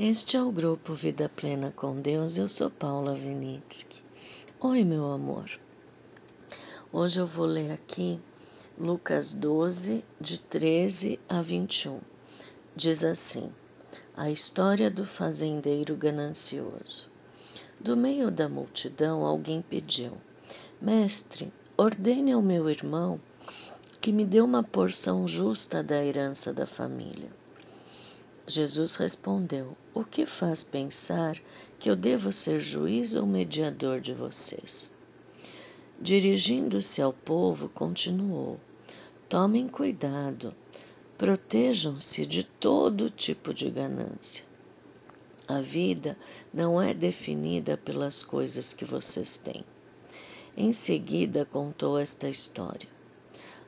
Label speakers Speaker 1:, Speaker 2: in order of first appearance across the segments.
Speaker 1: Este é o grupo Vida Plena com Deus. Eu sou Paula Vinitsky. Oi, meu amor. Hoje eu vou ler aqui Lucas 12, de 13 a 21. Diz assim: A história do fazendeiro ganancioso. Do meio da multidão, alguém pediu: Mestre, ordene ao meu irmão que me dê uma porção justa da herança da família. Jesus respondeu: O que faz pensar que eu devo ser juiz ou mediador de vocês? Dirigindo-se ao povo, continuou: Tomem cuidado, protejam-se de todo tipo de ganância. A vida não é definida pelas coisas que vocês têm. Em seguida, contou esta história.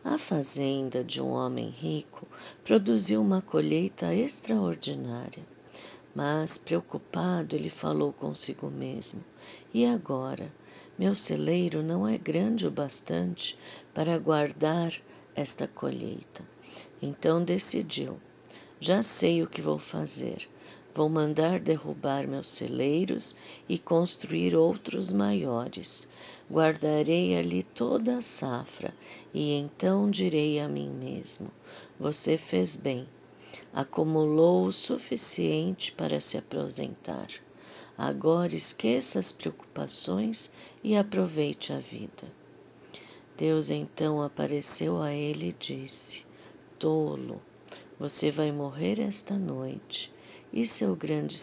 Speaker 1: A fazenda de um homem rico produziu uma colheita extraordinária. Mas, preocupado, ele falou consigo mesmo: E agora? Meu celeiro não é grande o bastante para guardar esta colheita. Então decidiu: Já sei o que vou fazer. Vou mandar derrubar meus celeiros e construir outros maiores Guardarei ali toda a safra, e então direi a mim mesmo: Você fez bem, acumulou o suficiente para se aposentar. Agora esqueça as preocupações e aproveite a vida. Deus então apareceu a ele e disse: Tolo, você vai morrer esta noite, e seu grande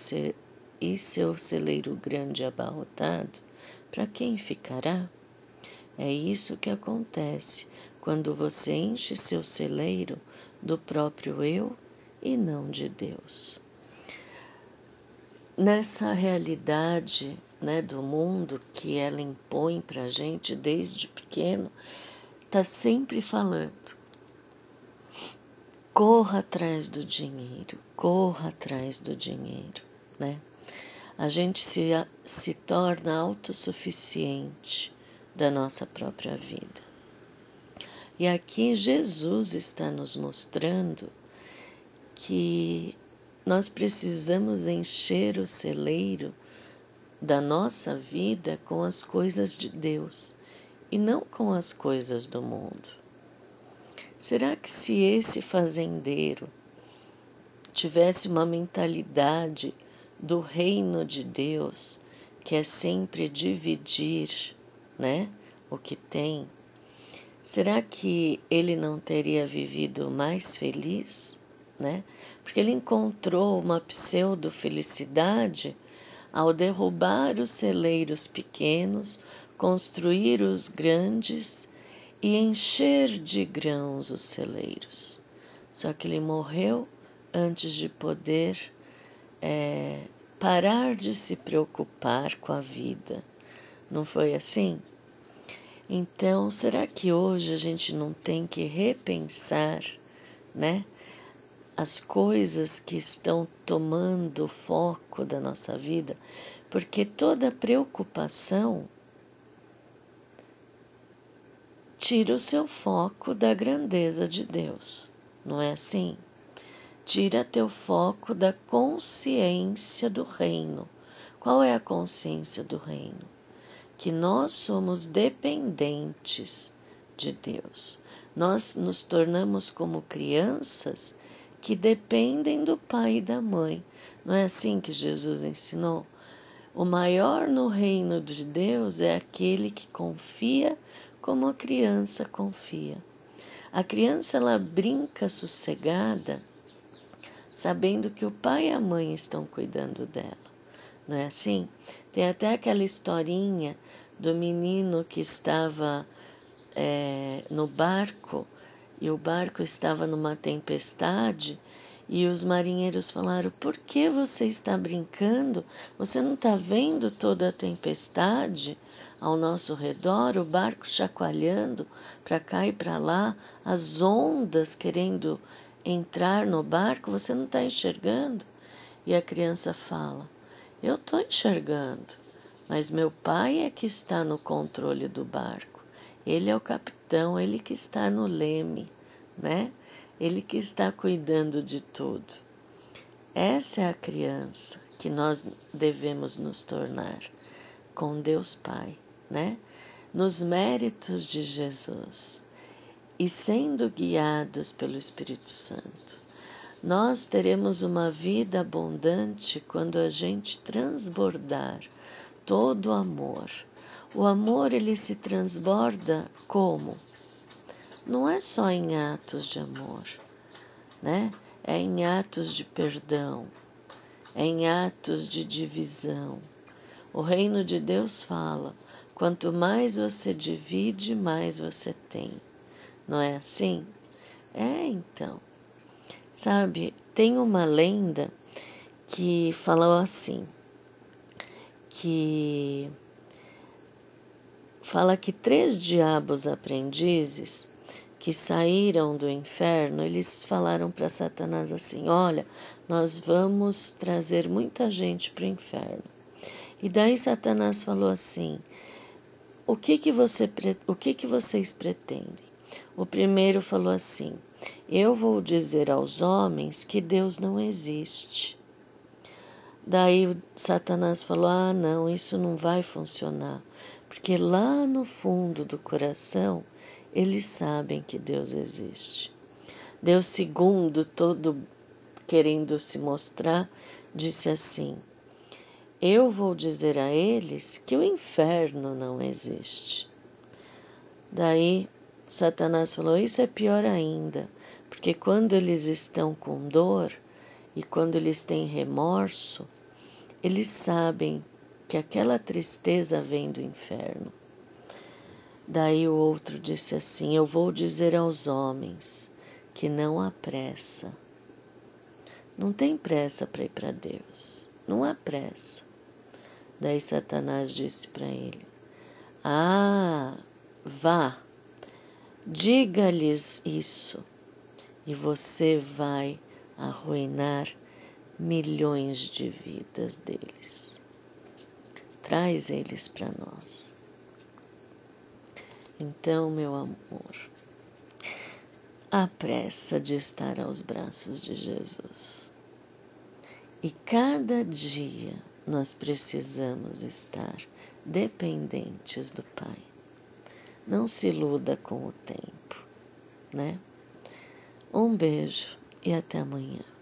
Speaker 1: e seu celeiro grande abarrotado para quem ficará? É isso que acontece quando você enche seu celeiro do próprio eu e não de Deus. Nessa realidade né, do mundo que ela impõe para a gente desde pequeno, está sempre falando. Corra atrás do dinheiro, corra atrás do dinheiro, né? a gente se, se torna autossuficiente da nossa própria vida. E aqui Jesus está nos mostrando que nós precisamos encher o celeiro da nossa vida com as coisas de Deus e não com as coisas do mundo. Será que se esse fazendeiro tivesse uma mentalidade do reino de Deus, que é sempre dividir, né, o que tem, será que ele não teria vivido mais feliz, né? Porque ele encontrou uma pseudo felicidade ao derrubar os celeiros pequenos, construir os grandes e encher de grãos os celeiros. Só que ele morreu antes de poder é, parar de se preocupar com a vida. Não foi assim? Então, será que hoje a gente não tem que repensar, né? As coisas que estão tomando foco da nossa vida, porque toda preocupação tira o seu foco da grandeza de Deus, não é assim? Tira teu foco da consciência do reino. Qual é a consciência do reino? Que nós somos dependentes de Deus. Nós nos tornamos como crianças que dependem do pai e da mãe. Não é assim que Jesus ensinou? O maior no reino de Deus é aquele que confia como a criança confia. A criança ela brinca sossegada sabendo que o pai e a mãe estão cuidando dela. Não é assim? Tem até aquela historinha do menino que estava é, no barco e o barco estava numa tempestade e os marinheiros falaram: Por que você está brincando? Você não está vendo toda a tempestade ao nosso redor, o barco chacoalhando para cá e para lá, as ondas querendo entrar no barco, você não está enxergando? E a criança fala: Eu estou enxergando, mas meu pai é que está no controle do barco. Ele é o capitão, ele que está no leme, né? Ele que está cuidando de tudo. Essa é a criança que nós devemos nos tornar com Deus Pai, né? Nos méritos de Jesus e sendo guiados pelo Espírito Santo. Nós teremos uma vida abundante quando a gente transbordar todo o amor. O amor ele se transborda como? Não é só em atos de amor, né? é em atos de perdão, é em atos de divisão. O reino de Deus fala: quanto mais você divide, mais você tem. Não é assim? É então. Sabe, tem uma lenda que falou assim: que fala que três diabos aprendizes que saíram do inferno, eles falaram para Satanás assim: Olha, nós vamos trazer muita gente para o inferno. E daí Satanás falou assim: O que que você o que que vocês pretendem? O primeiro falou assim: Eu vou dizer aos homens que Deus não existe. Daí Satanás falou: Ah, não, isso não vai funcionar, porque lá no fundo do coração eles sabem que Deus existe. Deus, segundo, todo querendo se mostrar, disse assim: Eu vou dizer a eles que o inferno não existe. Daí Satanás falou: Isso é pior ainda, porque quando eles estão com dor e quando eles têm remorso, eles sabem que aquela tristeza vem do inferno. Daí o outro disse assim: Eu vou dizer aos homens que não há pressa. Não tem pressa para ir para Deus. Não há pressa. Daí Satanás disse para ele: Ah, vá, diga-lhes isso, e você vai arruinar milhões de vidas deles. Traz eles para nós. Então, meu amor, a pressa de estar aos braços de Jesus. E cada dia nós precisamos estar dependentes do Pai. Não se iluda com o tempo, né? Um beijo e até amanhã.